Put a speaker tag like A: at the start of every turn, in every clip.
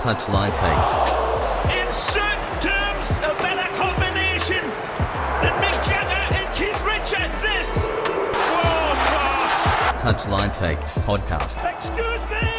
A: Touchline takes.
B: In certain terms, a better combination than Mick Jagger and Keith Richards. This world class.
A: Touchline takes podcast.
B: Excuse me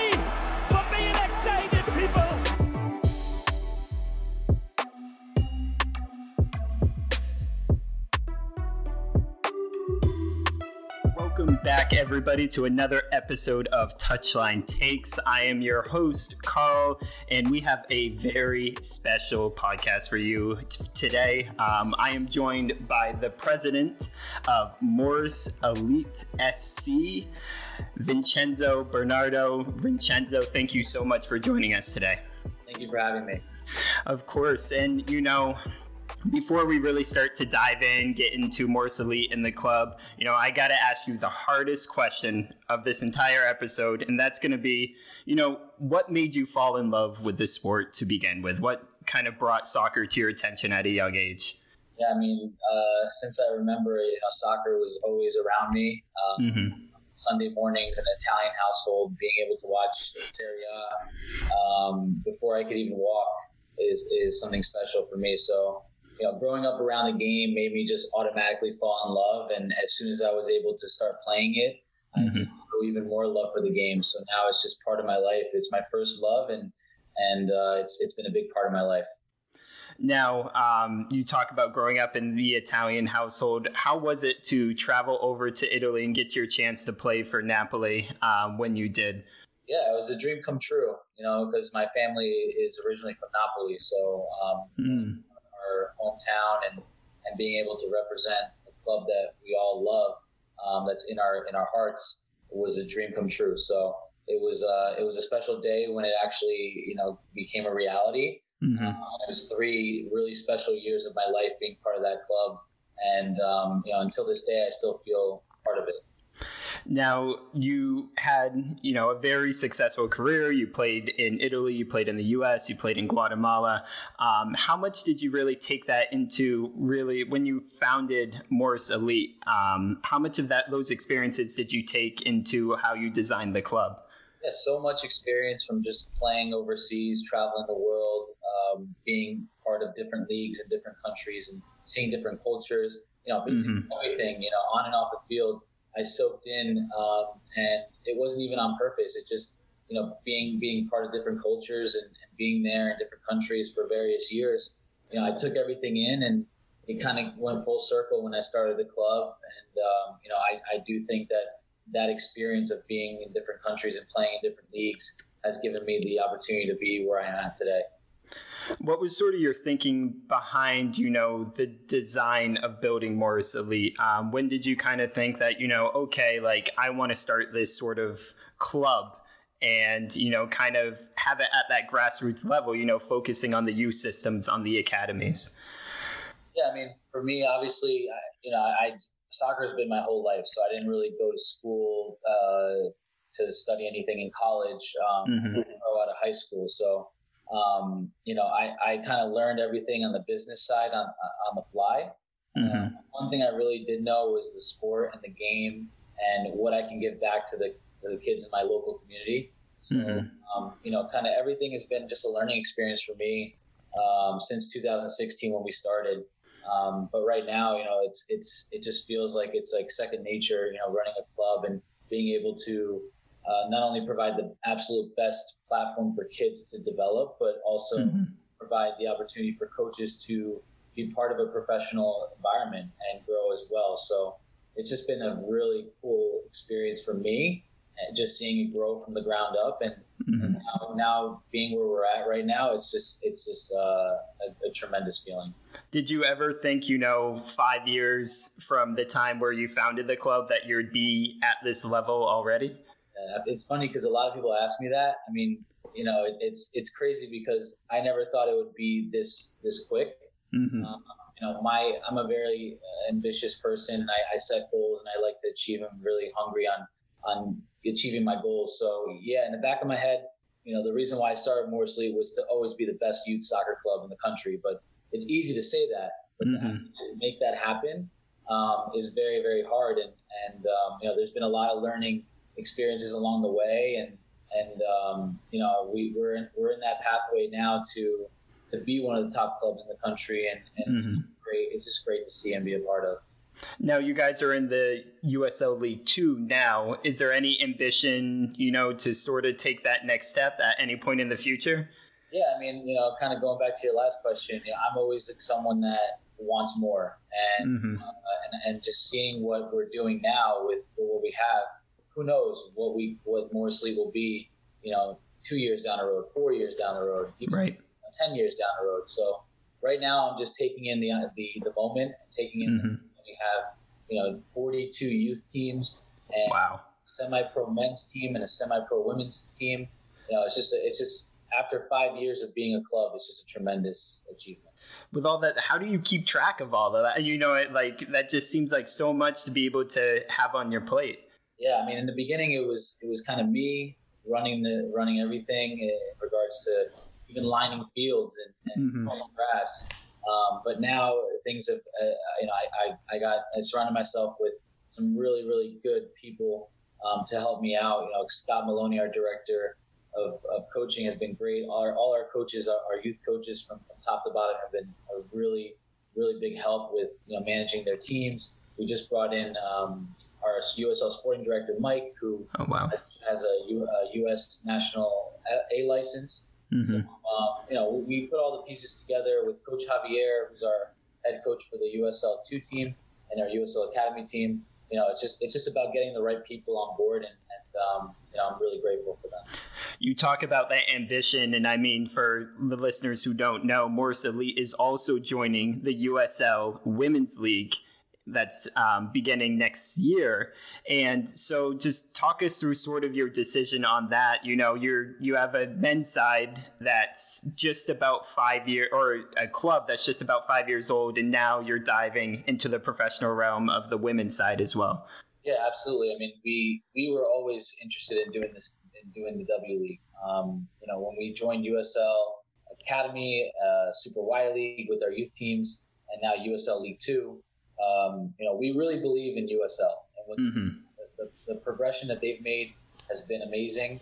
C: everybody, to another episode of Touchline Takes. I am your host, Carl, and we have a very special podcast for you t- today. Um, I am joined by the president of Morris Elite SC, Vincenzo Bernardo. Vincenzo, thank you so much for joining us today.
D: Thank you for having me.
C: Of course, and you know, before we really start to dive in, get into Morris Elite in the club, you know, I got to ask you the hardest question of this entire episode, and that's going to be, you know, what made you fall in love with this sport to begin with? What kind of brought soccer to your attention at a young age?
D: Yeah, I mean, uh, since I remember, you know, soccer was always around me. Um,
C: Mm-hmm.
D: Sunday mornings in an Italian household, being able to watch Serie A um, before I could even walk is is something special for me. So, you know, growing up around the game made me just automatically fall in love. And as soon as I was able to start playing it, I
C: Mhm.
D: grew even more love for the game. So now it's just part of my life. It's my first love, and and uh, it's it's been a big part of my life.
C: Now, um, you talk about growing up in the Italian household. How was it to travel over to Italy and get your chance to play for Napoli um, when you did?
D: yeah, it was a dream come true, you know, because my family is originally from Napoli. So um,
C: Mm.
D: Hometown and, and being able to represent a club that we all love, um, that's in our in our hearts, was a dream come true. So it was uh, it was a special day when it actually you know became a reality.
C: Mhm.
D: Um, it was three really special years of my life being part of that club, and um, you know until this day I still feel part of it.
C: Now, you had, you know, a very successful career. You played in Italy, you played in the US, you played in Guatemala. Um, how much did you really take that into really when you founded Morris Elite? Um, how much of that those experiences did you take into how you designed the club?
D: yeah, so much experience from just playing overseas, traveling the world, um, being part of different leagues in different countries, and seeing different cultures. You know, basically everything. You know, on and off the field, I soaked in, um, and it wasn't even on purpose. It just, you know, being being part of different cultures and, and being there in different countries for various years. You know, I took everything in, and it kind of went full circle when I started the club. And um, you know, I, I do think that that experience of being in different countries and playing in different leagues has given me the opportunity to be where I am at today.
C: What was sort of your thinking behind, you know, the design of building Morris Elite? Um, when did you kind of think that, you know, okay, like I want to start this sort of club and, you know, kind of have it at that grassroots level, you know, focusing on the youth systems, on the academies?
D: Yeah, I mean, for me, obviously, I, you know, I soccer has been my whole life, so I didn't really go to school uh, to study anything in college um,
C: Mhm.
D: or out of high school. So, um, you know, I, I kind of learned everything on the business side on on the fly.
C: Mhm.
D: Uh, one thing I really did know was the sport and the game and what I can give back to the, to the kids in my local community. So,
C: Mhm.
D: um, you know, kind of everything has been just a learning experience for me um, since 2016 when we started. Um, but right now, you know, it's it's it just feels like it's like second nature. You know, running a club and being able to uh, not only provide the absolute best platform for kids to develop, but also
C: Mhm.
D: provide the opportunity for coaches to be part of a professional environment and grow as well. So it's just been a really cool experience for me, just seeing it grow from the ground up. And
C: Mhm.
D: now, now being where we're at right now, it's just it's just uh, a, a tremendous feeling.
C: Did you ever think, you know, five years from the time where you founded the club that you'd be at this level already?
D: Uh, it's funny because a lot of people ask me that. I mean, you know, it, it's it's crazy because I never thought it would be this this quick.
C: Mhm.
D: Um, you know, my I'm a very uh, ambitious person. I, I set goals and I like to achieve them. I'm really hungry on on achieving my goals. So yeah, in the back of my head, you know, the reason why I started Morris Elite was to always be the best youth soccer club in the country. But it's easy to say that, but to
C: Mhm.
D: actually make that happen um, is very very hard. And and um, you know, there's been a lot of learning experiences along the way, and and um, you know we we're in, we're in that pathway now to to be one of the top clubs in the country, and, and mm-hmm. it's great. It's just great to see and be a part of.
C: Now you guys are in the USL League Two now. Is there any ambition, you know, to sort of take that next step at any point in the future?
D: Yeah, I mean, you know, kind of going back to your last question, you know, I'm always like someone that wants more, and, mm-hmm. uh, and and just seeing what we're doing now with what we have, who knows what we what Morris Elite will be, you know, two years down the road, four years down the road,
C: even right.
D: ten years down the road. So right now, I'm just taking in the the the moment, taking in. Mm-hmm. We have you know 42 youth teams and
C: wow.
D: semi-pro men's team and a semi-pro women's team. You know, it's just it's just after five years of being a club, it's just a tremendous achievement.
C: With all that, how do you keep track of all of that? You know, it like that just seems like so much to be able to have on your plate.
D: Yeah, I mean, in the beginning, it was it was kind of me running the running everything in regards to even lining fields and, and mm-hmm. grass. Um, but now things have, uh, you know, I, I, I got I surrounded myself with some really really good people um, to help me out. You know, Scott Maloney, our director, of, of coaching has been great. All our, all our coaches, our, our youth coaches from, from, top to bottom, have been a really, really big help with you know managing their teams. We just brought in um, our USL sporting director, Mike, who
C: oh, wow.
D: has, a, U, a, U.S. national A license. Mm-hmm. Um, you know, we put all the pieces together with Coach Javier, who's our head coach for the USL two team and our USL Academy team. You know, it's just it's just about getting the right people on board, and, and um, you know, I'm really grateful for them
C: you talk about that ambition, and I mean, for the listeners who don't know, Morris Elite is also joining the USL Women's League that's um, beginning next year. And so, just talk us through sort of your decision on that. You know, you're you have a men's side that's just about five year, or a club that's just about five years old, and now you're diving into the professional realm of the women's side as well.
D: Yeah, absolutely. I mean, we we were always interested in doing this in doing the W League. Um, you know, when we joined USL Academy, uh, Super Y League with our youth teams, and now USL League Two, um, you know, we really believe in USL, and mm-hmm. the, the, the, progression that they've made has been amazing.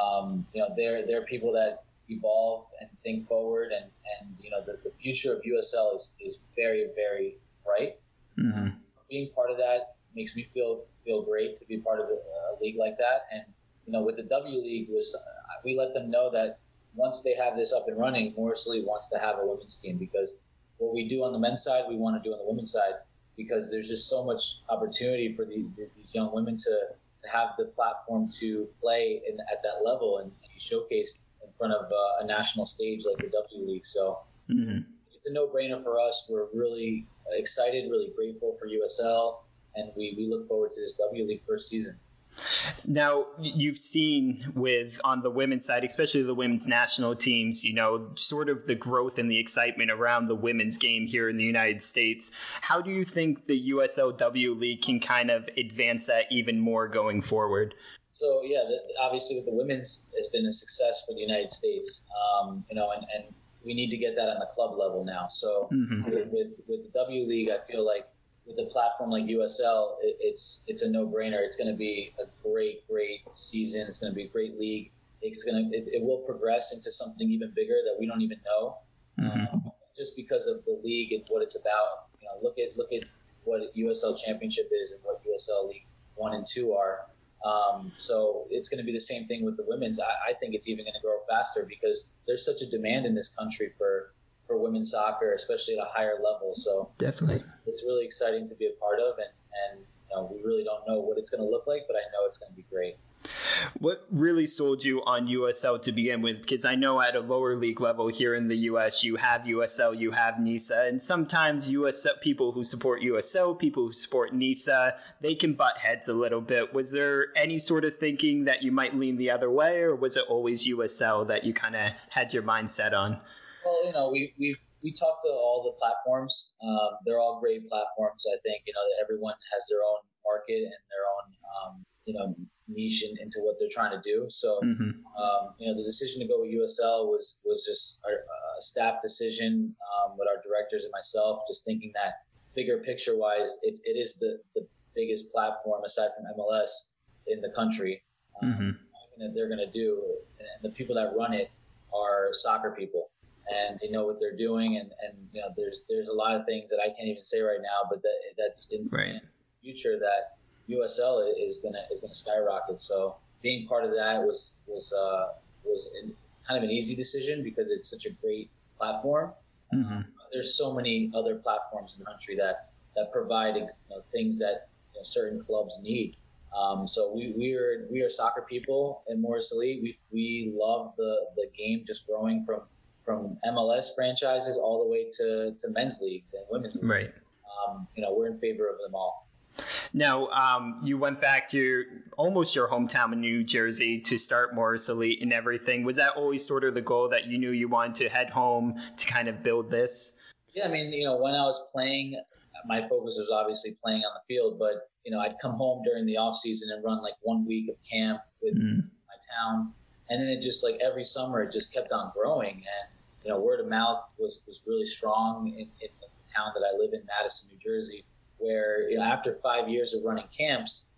D: Um, you know, they're they're people that evolve and think forward, and and you know, the, the future of USL is is very very bright. Mm-hmm. Being part of that makes me feel feel great to be part of a, a league like that, and you know, with the W League was we let them know that once they have this up and running, Morris Elite wants to have a women's team because what we do on the men's side, we want to do on the women's side because there's just so much opportunity for the, these young women to, to have the platform to play in, at that level and, be showcased in front of uh, a national stage like the W League. So mm-hmm. it's a no-brainer for us. We're really excited, really grateful for USL, and we, we look forward to this W League first season.
C: Now, you've seen with on the women's side, especially the women's national teams, you know, sort of the growth and the excitement around the women's game here in the United States. How do you think the USLW League can kind of advance that even more going forward?
D: So, yeah, the, obviously with the women's, it's been a success for the United States, um, you know, and, and we need to get that on the club level now. So, mm-hmm. with, with, with the W League, I feel like with a platform like USL, it, it's it's a no brainer. It's going to be a great, great season. It's going to be a great league. It's going to it, it, will progress into something even bigger that we don't even know, mm-hmm. um, just because of the league and what it's about. You know, look at look at what USL Championship is and what USL League One and Two are. Um, so it's going to be the same thing with the women's. I, I think it's even going to grow faster because there's such a demand in this country for for women's soccer, especially at a higher level. So
C: definitely,
D: it's, really exciting to be a part of, and and you know, we really don't know what it's going to look like, but I know it's going to be great.
C: What really sold you on USL to begin with? Because I know at a lower league level here in the US, you have USL, you have NISA, and sometimes USL people who support USL, people who support NISA, they can butt heads a little bit. Was there any sort of thinking that you might lean the other way, or was it always USL that you kind of had your mind set on?
D: Well, you know, we we we talked to all the platforms. Um, they're all great platforms. I think you know that everyone has their own market and their own um, you know niche in, into what they're trying to do. So mm-hmm. um, you know the decision to go with USL was was just a, a staff decision um, with our directors and myself, just thinking that bigger picture wise, it's it is the the biggest platform aside from MLS in the country. Um, mm-hmm. that they're going to do, and the people that run it are soccer people, and they know what they're doing. And, and you know, there's there's a lot of things that I can't even say right now, but that that's in,
C: Right.
D: in the future that USL is gonna is gonna skyrocket. So being part of that was was uh, was in, kind of an easy decision because it's such a great platform.
C: Mhm.
D: There's so many other platforms in the country that that provide you know, things that you know, certain clubs need. Um, so we, we are we are soccer people in Morris Elite. We, we love the, the game just growing from from MLS franchises all the way to, to men's leagues and women's leagues.
C: Right.
D: Um, you know, we're in favor of them all.
C: Now, um, you went back to your, almost your hometown in New Jersey to start Morris Elite and everything. Was that always sort of the goal that you knew you wanted to head home to kind of build this?
D: Yeah, I mean, you know, when I was playing, my focus was obviously playing on the field, but you know, I'd come home during the off season and run like one week of camp with
C: Mm.
D: my town, and then it just like every summer it just kept on growing, and you know, word of mouth was was really strong in, in the town that I live in, Madison, New Jersey, where you know, after five years of running camps,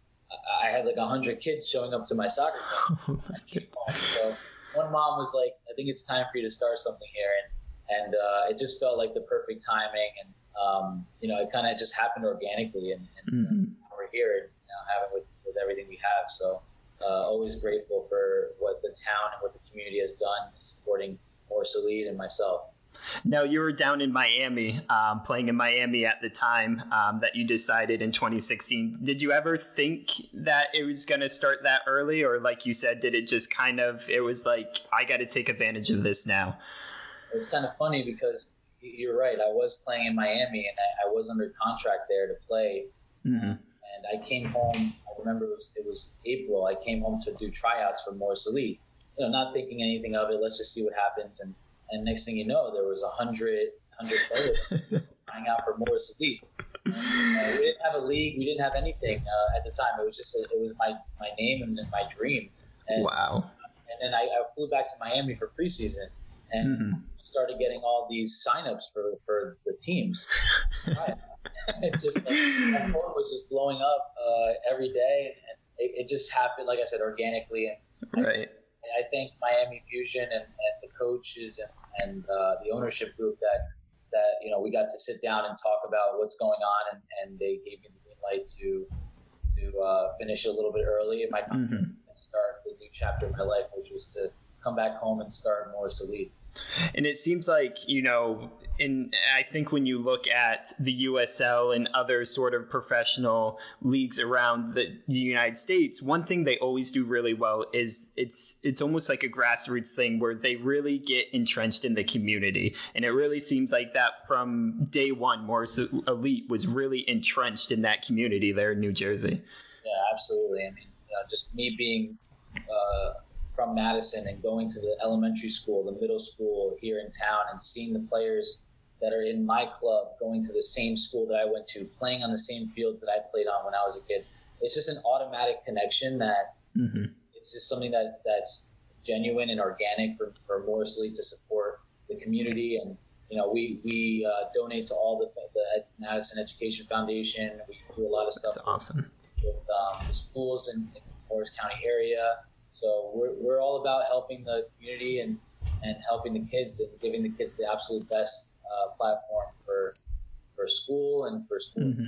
D: I, I had like hundred kids showing up to my soccer camp.
C: Oh my
D: I came home. So one mom was like, "I think it's time for you to start something here," and and uh, it just felt like the perfect timing, and um, you know, it kind of just happened organically, and, and
C: Mhm.
D: now we're here and now having with, with everything we have. So uh, always grateful for what the town and what the community has done in supporting Morris Elite and myself.
C: Now, you were down in Miami, um, playing in Miami at the time um, that you decided in 2016. Did you ever think that it was going to start that early? Or, like you said, did it just kind of, it was like, I got to take advantage of this now?
D: It's kind of funny because you're right. I was playing in Miami and I, I was under contract there to play
C: hmm
D: and I came home. I remember it was, it was April. I came home to do tryouts for Morris Elite. You know, not thinking anything of it. Let's just see what happens. And and next thing you know, there was a hundred hundred players trying out for Morris Elite. And, uh, we didn't have a league. We didn't have anything uh, at the time. It was just a, it was my my name and my dream. And,
C: Wow.
D: and then I, I flew back to Miami for preseason and
C: Mhm.
D: started getting all these signups for for the teams. Just like, my phone was just blowing up uh, every day, and it, it just happened, like I said, organically. And
C: Right.
D: I thank Miami Fusion and, and the coaches and, and uh, the ownership group that that you know we got to sit down and talk about what's going on, and, and they gave me the green light to to uh, finish a little bit early in my
C: Mhm.
D: and start the new chapter of my life, which was to come back home and start Morris Elite.
C: And it seems like, you know, and I think when you look at the USL and other sort of professional leagues around the, the United States, one thing they always do really well is it's it's almost like a grassroots thing where they really get entrenched in the community. And it really seems like that from day one, Morris Elite was really entrenched in that community there in New Jersey.
D: Yeah, absolutely. I mean, you know, just me being uh, from Madison and going to the elementary school, the middle school here in town, and seeing the players that are in my club going to the same school that I went to, playing on the same fields that I played on when I was a kid. It's just an automatic connection that
C: Mm-hmm.
D: it's just something that that's genuine and organic for, for Morris Elite to support the community. And, you know, we, we uh, donate to all the, the Madison Education Foundation. We do a lot of stuff
C: That's awesome.
D: with um, the schools in, in the Morris County area. So we're, we're all about helping the community and, and helping the kids and giving the kids the absolute best uh, platform for for school and for sports.
C: Mhm.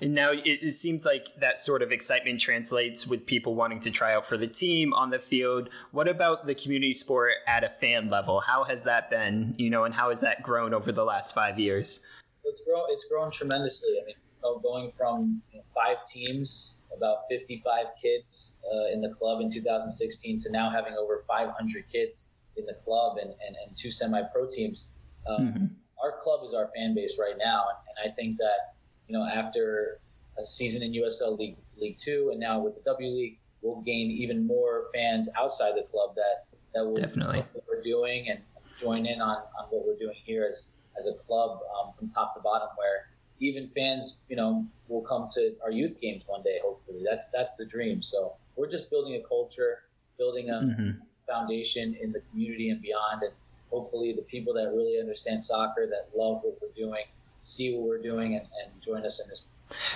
C: And now it, it seems like that sort of excitement translates with people wanting to try out for the team on the field. What about the community sport at a fan level? How has that been, you know, and how has that grown over the last five years?
D: It's grown it's grown tremendously. I mean, going from you know, five teams, about 55 kids uh, in the club in 2016 to now having over 500 kids in the club and, and, and two semi-pro teams. Um,
C: Mhm.
D: Our club is our fan base right now, and, and I think that you know after a season in USL League League Two and now with the W League, we'll gain even more fans outside the club that that will
C: Definitely.
D: what we're doing and join in on, on what we're doing here as as a club um, from top to bottom. Where even fans, you know, will come to our youth games one day. Hopefully, that's that's the dream. So we're just building a culture, building a
C: Mhm.
D: foundation in the community and beyond. And hopefully, the people that really understand soccer, that love what we're doing, see what we're doing, and, and join us in this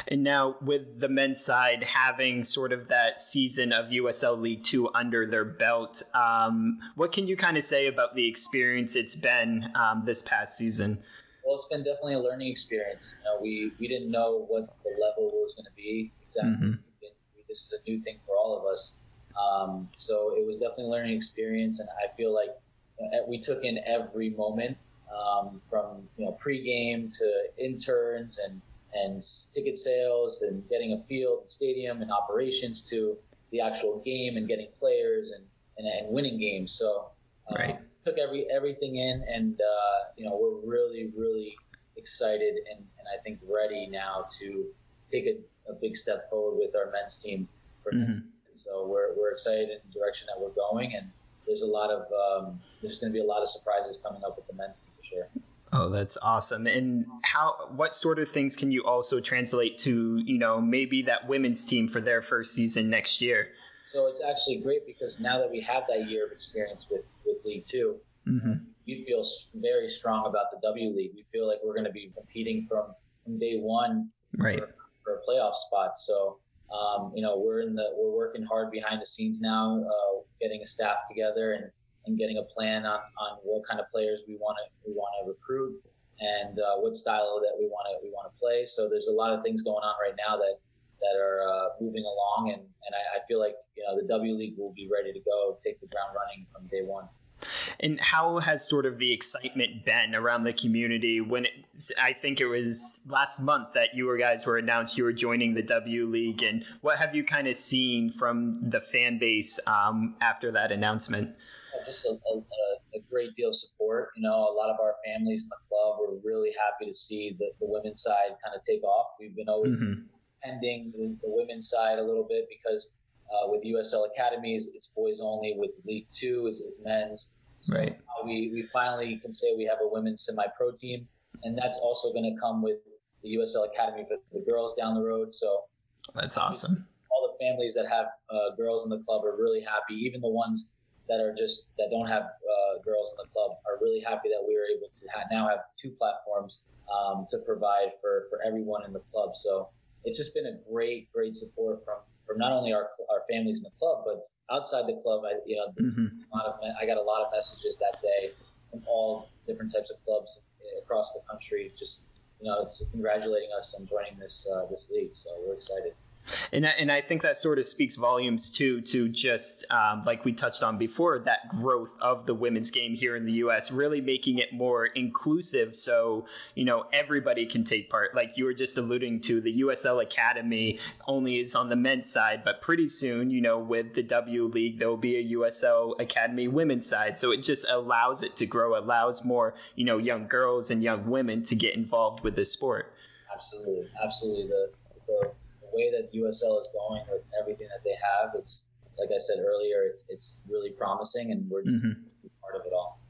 C: And now, with the men's side having sort of that season of USL League Two under their belt, um, what can you kind of say about the experience it's been um, this past season?
D: Well, it's been definitely a learning experience. You know, we we didn't know what the level was going to be exactly. Mm-hmm. This is a new thing for all of us, um, so it was definitely a learning experience, and I feel like we took in every moment um, from you know pregame to interns and and ticket sales and getting a field, stadium, and operations to the actual game and getting players and, and, and winning games. So
C: um, right.
D: Took every everything in, and uh, you know we're really really excited and, and I think ready now to take a, a big step forward with our men's team for mm-hmm. next. So we're, we're excited in the direction that we're going, and there's a lot of um, there's going to be a lot of surprises coming up with the men's team for sure.
C: Oh, that's awesome. And how what sort of things can you also translate to, you know, maybe that women's team for their first season next year?
D: So it's actually great because now that we have that year of experience with with League 2 mm-hmm. we feel very strong about the W League. We feel like we're going to be competing from from day one
C: right.
D: for, for a playoff spot. So um, you know, we're in the we're working hard behind the scenes now, uh, getting a staff together and and getting a plan on, on what kind of players we want to we want to recruit and uh, what style that we want to we want to play. So there's a lot of things going on right now that that are uh, moving along, and and I, I, feel like you know the W League will be ready to go, take the ground running from day one.
C: And how has sort of the excitement been around the community when it, I think it was last month that you guys were announced you were joining the W League, and what have you kind of seen from the fan base um, after that announcement?
D: just a, a, a, great deal of support. You know, a lot of our families in the club were really happy to see the, the women's side kind of take off. We've been always mm-hmm. Pending the, the, women's side a little bit because uh, with USL Academies, it's boys only. With League Two, it's, it's men's.
C: So right.
D: we, we finally can say we have a women's semi-pro team, and that's also going to come with the USL Academy for the girls down the road. So
C: that's awesome.
D: All the families that have uh, girls in the club are really happy. Even the ones that are just that don't have uh, girls in the club are really happy that we are able to ha- now have two platforms um, to provide for for everyone in the club. So it's just been a great great support from from not only our our families in the club but outside the club. I you know mm-hmm. a lot of I got a lot of messages that day from all different types of clubs across the country. Just you know, it's congratulating us on joining this uh, this league. So we're excited.
C: And I, and I think that sort of speaks volumes too to just um, like we touched on before that growth of the women's game here in the U.S. Really making it more inclusive, so you know everybody can take part. Like you were just alluding to, the USL Academy only is on the men's side, but pretty soon, you know, with the W League, there will be a USL Academy women's side. So it just allows it to grow, allows more you know young girls and young women to get involved with the sport.
D: Absolutely, absolutely. The, the way that USL is going with everything that they have, it's like I said earlier, it's it's really promising, and we're just mm-hmm. part of it all.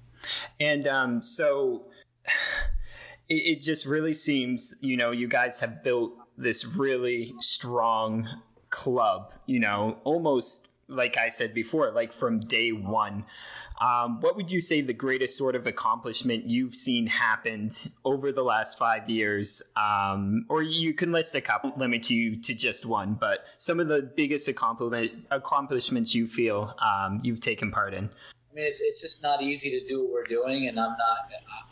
C: And um, so it, it just really seems, you know, you guys have built this really strong club. You know, almost like I said before, like from day one. Um, what would you say the greatest sort of accomplishment you've seen happened over the last five years? Um, or you can list a couple, limit you to just one, but some of the biggest accomplishments you feel um, you've taken part in.
D: I mean, it's, it's just not easy to do what we're doing, and I'm not.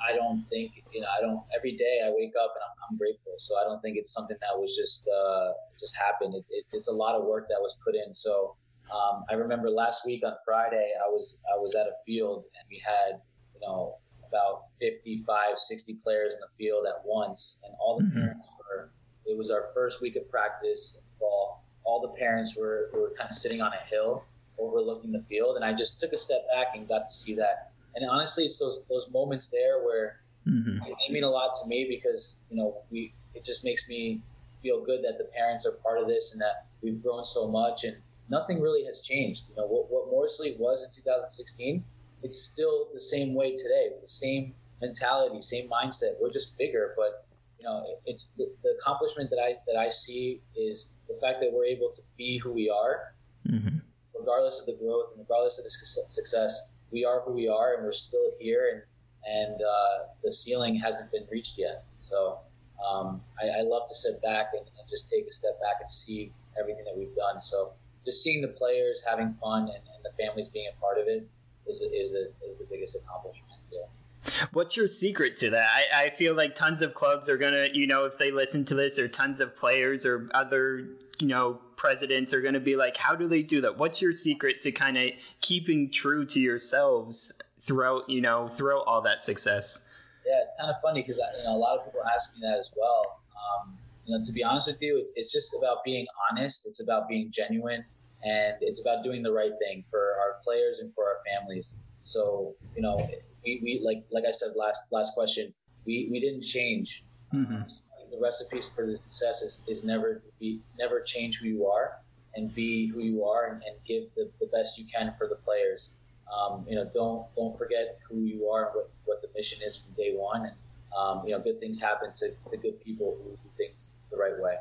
D: I don't think you know. I don't. Every day I wake up and I'm, I'm grateful. So I don't think it's something that was just uh, just happened. It, it, it's a lot of work that was put in. So um, I remember last week on Friday, I was I was at a field and we had you know about 55, 60 players in the field at once, and all the mm-hmm. parents were. It was our first week of practice All All the parents were were kind of sitting on a hill overlooking the field, and I just took a step back and got to see that. And honestly, it's those those moments there where mm-hmm. they mean a lot to me because you know we it just makes me feel good that the parents are part of this and that we've grown so much and nothing really has changed. You know, what, what Morris Elite was in 2016, it's still the same way today, the same mentality, same mindset. We're just bigger, but you know, it's the, the accomplishment that I that I see is the fact that we're able to be who we are, mm-hmm. regardless of the growth and regardless of the success. We are who we are, and we're still here, and and uh, the ceiling hasn't been reached yet. So um, I, I, love to sit back and, and, just take a step back and see everything that we've done. So just seeing the players having fun and, and the families being a part of it is is a, is the biggest accomplishment. Yeah.
C: What's your secret to that? I, I feel like tons of clubs are gonna, you know, if they listen to this, or tons of players or other, you know, presidents are gonna be like, how do they do that? What's your secret to kind of keeping true to yourselves throughout, you know, throughout all that success?
D: Yeah, it's kind of funny because you know a lot of people ask me that as well. Um, you know, to be honest with you, it's it's just about being honest. It's about being genuine, and it's about doing the right thing for our players and for our families. So you know, we, we like like I said last last question, we, we didn't change. Mm-hmm. So the recipes for the success is, is never to be never change who you are and be who you are and, and give the, the best you can for the players. Um, you know, don't don't forget who you are and what, what the mission is from day one. And um, you know, good things happen to, to good people who do things the right way.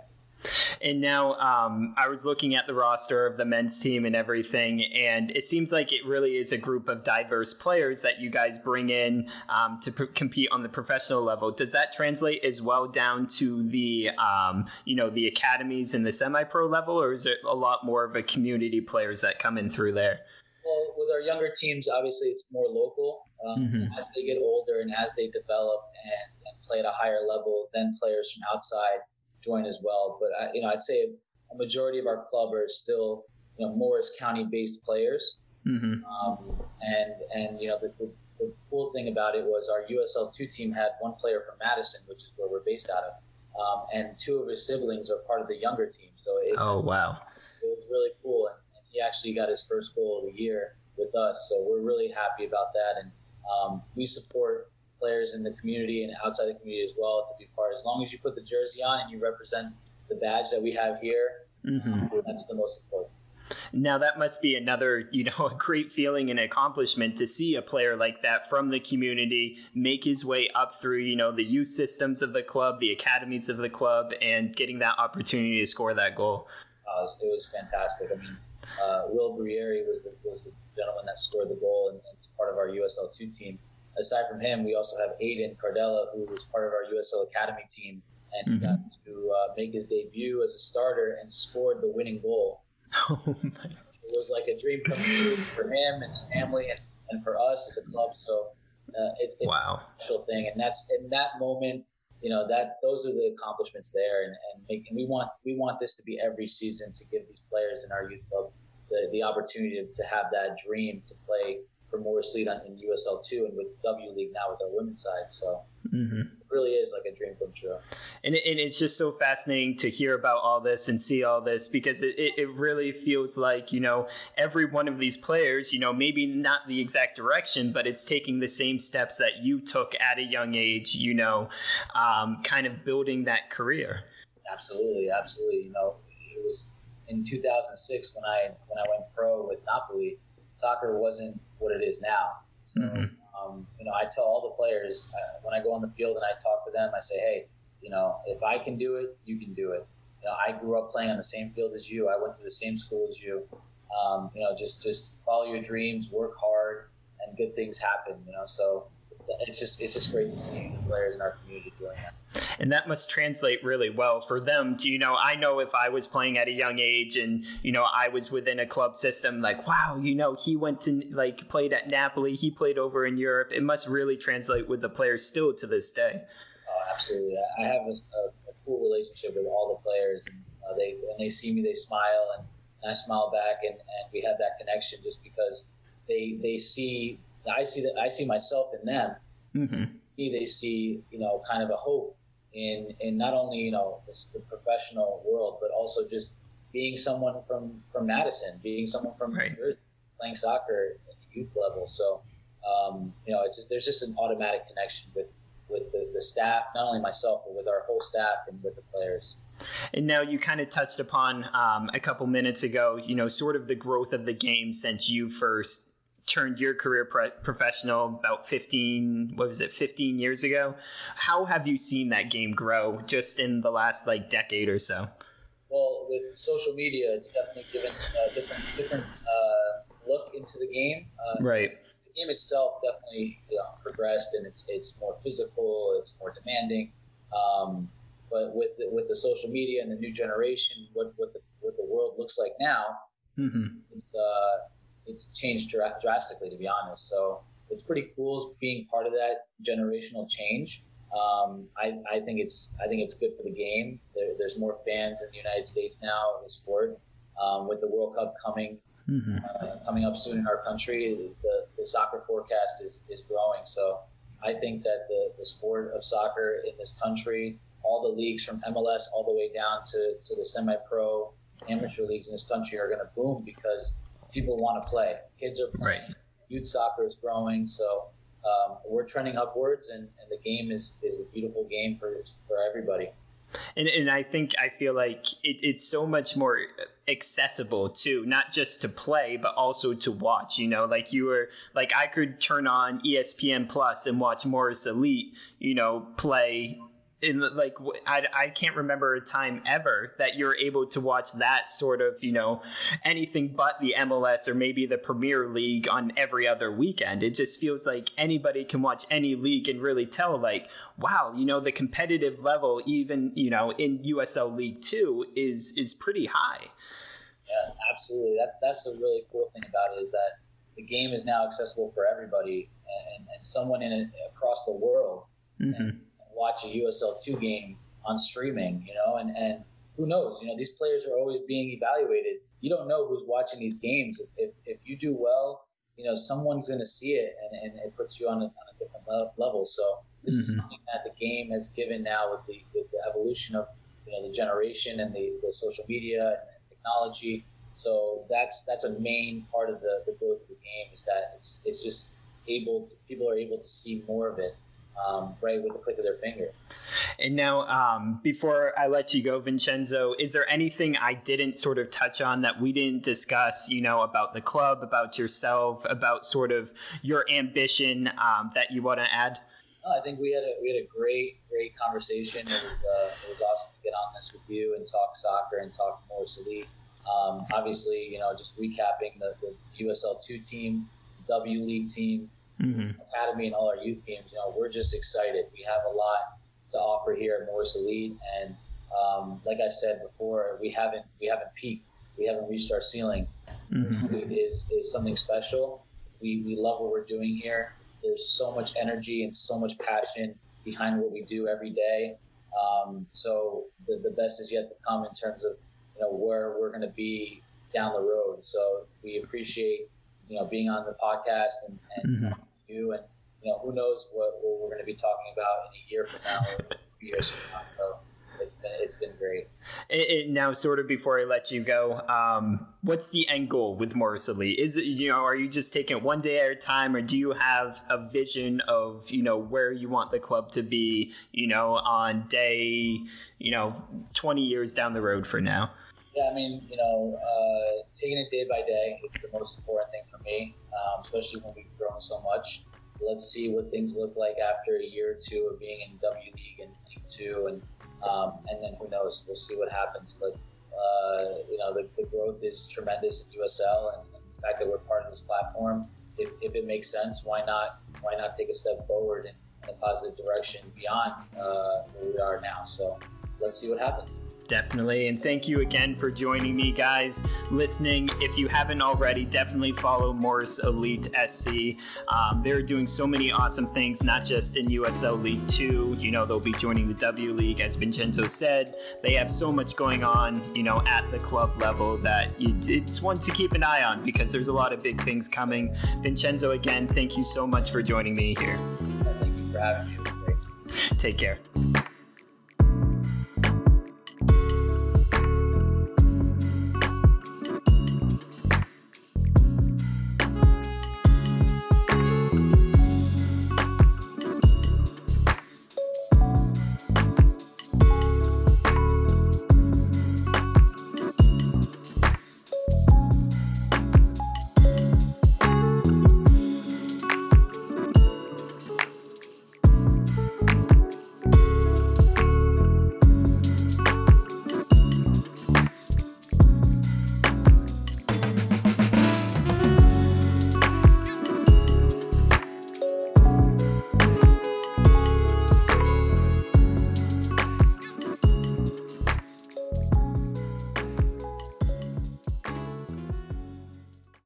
C: And now um, I was looking at the roster of the men's team and everything, and it seems like it really is a group of diverse players that you guys bring in um, to pr- compete on the professional level. Does that translate as well down to the um, you know the academies and the semi-pro level, or is it a lot more of a community players that come in through there?
D: Well, with our younger teams, obviously it's more local. Um, mm-hmm. As they get older and as they develop and, and play at a higher level, then players from outside join as well. But I, you know, I'd say a majority of our club are still you know Morris County based players. Mm-hmm. Um, and and you know the, the, the, cool thing about it was our USL two team had one player from Madison, which is where we're based out of, um, and two of his siblings are part of the younger team. So it,
C: oh wow,
D: it was really cool, and, and, he actually got his first goal of the year with us. So we're really happy about that, and um, we support players in the community and outside the community as well to be part. As long as you put the jersey on and you represent the badge that we have here, mm-hmm. that's the most important.
C: Now that must be another, you know, a great feeling and accomplishment to see a player like that from the community make his way up through, you know, the youth systems of the club, the academies of the club, and getting that opportunity to score that goal.
D: Uh, it, was, it, was, fantastic. I mean, uh, Will Brieri was the, was the gentleman that scored the goal, and, and it's part of our USL two team aside from him, we also have Aiden Cardella, who was part of our USL Academy team, and mm-hmm. got to uh, make his debut as a starter and scored the winning goal. Oh it was like a dream come true for him and his family, and, and for us as a club. So uh, it, it's wow. a special thing, and that's in that moment. You know that those are the accomplishments there, and, and, make, and we want we want this to be every season to give these players in our youth club the, the opportunity to, to have that dream to play for Morris Elite in USL two and with W League now with our women's side. So mm-hmm. it really is like a dream come true.
C: And, it, and, it's just so fascinating to hear about all this and see all this because it, it really feels like, you know, every one of these players, you know, maybe not the exact direction, but it's taking the same steps that you took at a young age, you know, um, kind of building that career.
D: Absolutely, absolutely. You know, it was in 2006 when I when I went pro with Napoli soccer wasn't what it is now. So, mm-hmm. um, you know, I tell all the players uh, when I go on the field and I talk to them, I say, hey, you know, if I can do it, you can do it. You know, I grew up playing on the same field as you. I went to the same school as you. Um, you know, just just follow your dreams, work hard, and good things happen. You know, so it's just it's just great to see the players in our community
C: and that must translate really well for them. To you know i know if i was playing at a young age and you know i was within a club system like wow you know he went to like played at napoli he played over in europe. It must really translate with the players still to this day.
D: Oh absolutely. I have a, a, a cool relationship with all the players and uh, they when they see me they smile and, and i smile back and, and we have that connection just because they they see i see that i see myself in them. Mm-hmm. they see you know kind of a hope in in not only you know this, the professional world, but also just being someone from from Madison, being someone from right. Jersey, playing soccer at the youth level. So um, you know, it's just, there's just an automatic connection with with the, the staff, not only myself, but with our whole staff and with the players.
C: And now you kind of touched upon um, a couple minutes ago, you know, sort of the growth of the game since you first turned your career pre- professional about 15 what was it 15 years ago? How have you seen that game grow just in the last like decade or so?
D: Well with social media it's definitely given a different different uh, look into the game.
C: Uh, right.
D: the game itself definitely you know, progressed and it's it's more physical it's more demanding. Um, But with the, with the social media and the new generation, what what the what the world looks like now, mm-hmm. it's, it's uh, it's changed dr- drastically to be honest. So it's pretty cool being part of that generational change. Um, I, I, think it's I think it's good for the game. There, there's more fans in the United States now of the sport. Um, with the World Cup coming mm-hmm. uh, coming up soon in our country, the, the soccer forecast is, is growing. So I think that the, the sport of soccer in this country, all the leagues from MLS all the way down to, to the semi-pro amateur leagues in this country are going to boom because people want to play. Kids are playing. Right. Youth soccer is growing. So um, we're trending upwards, and, and the game is, is a beautiful game for, for everybody.
C: And, and I think I feel like it, it's so much more accessible too, not just to play, but also to watch. You know, like you were like I could turn on ESPN Plus and watch Morris Elite, you know, play in like I, I can't remember a time ever that you're able to watch that sort of you know anything but the MLS or maybe the Premier League on every other weekend. It just feels like anybody can watch any league and really tell like wow you know the competitive level even you know in USL League Two is is pretty high.
D: Yeah, absolutely. That's that's the really cool thing about it is that the game is now accessible for everybody and, and someone in it across the world. Mm-hmm. And, watch a USL two game on streaming, you know, and, and who knows, you know, these players are always being evaluated. You don't know who's watching these games. If, if, if you do well, you know, someone's going to see it and, and it puts you on a, on a different level. So this mm-hmm. is something that the game has given now with the, with the evolution of, you know, the generation and the, the social media and technology. So that's, that's a main part of the, the growth of the game is that it's, it's just able to, people are able to see more of it um, right with the click of their finger.
C: And now, um, before I let you go, Vincenzo, is there anything I didn't sort of touch on that we didn't discuss, you know, about the club, about yourself, about sort of your ambition um, that you want to add?
D: I think we had a we had a great great conversation. It was uh, it was awesome to get on this with you and talk soccer and talk Morris Elite. Um, obviously, you know, just recapping the, the USL two team, W League team, mm-hmm. academy and all our youth teams, you know, we're just excited. We have a lot to offer here at Morris Elite, and um, like I said before, we haven't we haven't peaked. We haven't reached our ceiling. Mm-hmm. It is is something special. We we love what we're doing here. There's so much energy and so much passion behind what we do every day. Um, so the, the best is yet to come in terms of you know where we're going to be down the road. So we appreciate you know being on the podcast and, and mm-hmm you, and you know who knows what, what we're going to be talking about in a year from now or two years from now. So it's been it's been great.
C: It, it, now, sort of before I let you go, um, what's the end goal with Morris Elite? Is it you know are you just taking it one day at a time, or do you have a vision of you know where you want the club to be? You know, on day you know twenty years down the road for now.
D: Yeah, I mean, you know, uh, taking it day by day is the most important thing for me, um, especially when we've grown so much. Let's see what things look like after a year or two of being in W League and League Two, and um, and then who knows? We'll see what happens. But uh, you know, the, the, growth is tremendous in USL, and, and, the fact that we're part of this platform, if, if it makes sense, why not? Why not take a step forward in, in a positive direction beyond uh, where we are now? So let's see what happens.
C: Definitely. And thank you again for joining me, guys, listening. If you haven't already, definitely follow Morris Elite SC. Um, they're doing so many awesome things, not just in USL League 2. You know, they'll be joining the W League, as Vincenzo said. They have so much going on, you know, at the club level that it's one to keep an eye on because there's a lot of big things coming. Vincenzo, again, thank you so much for joining me here.
D: Thank you for having me.
C: Take care.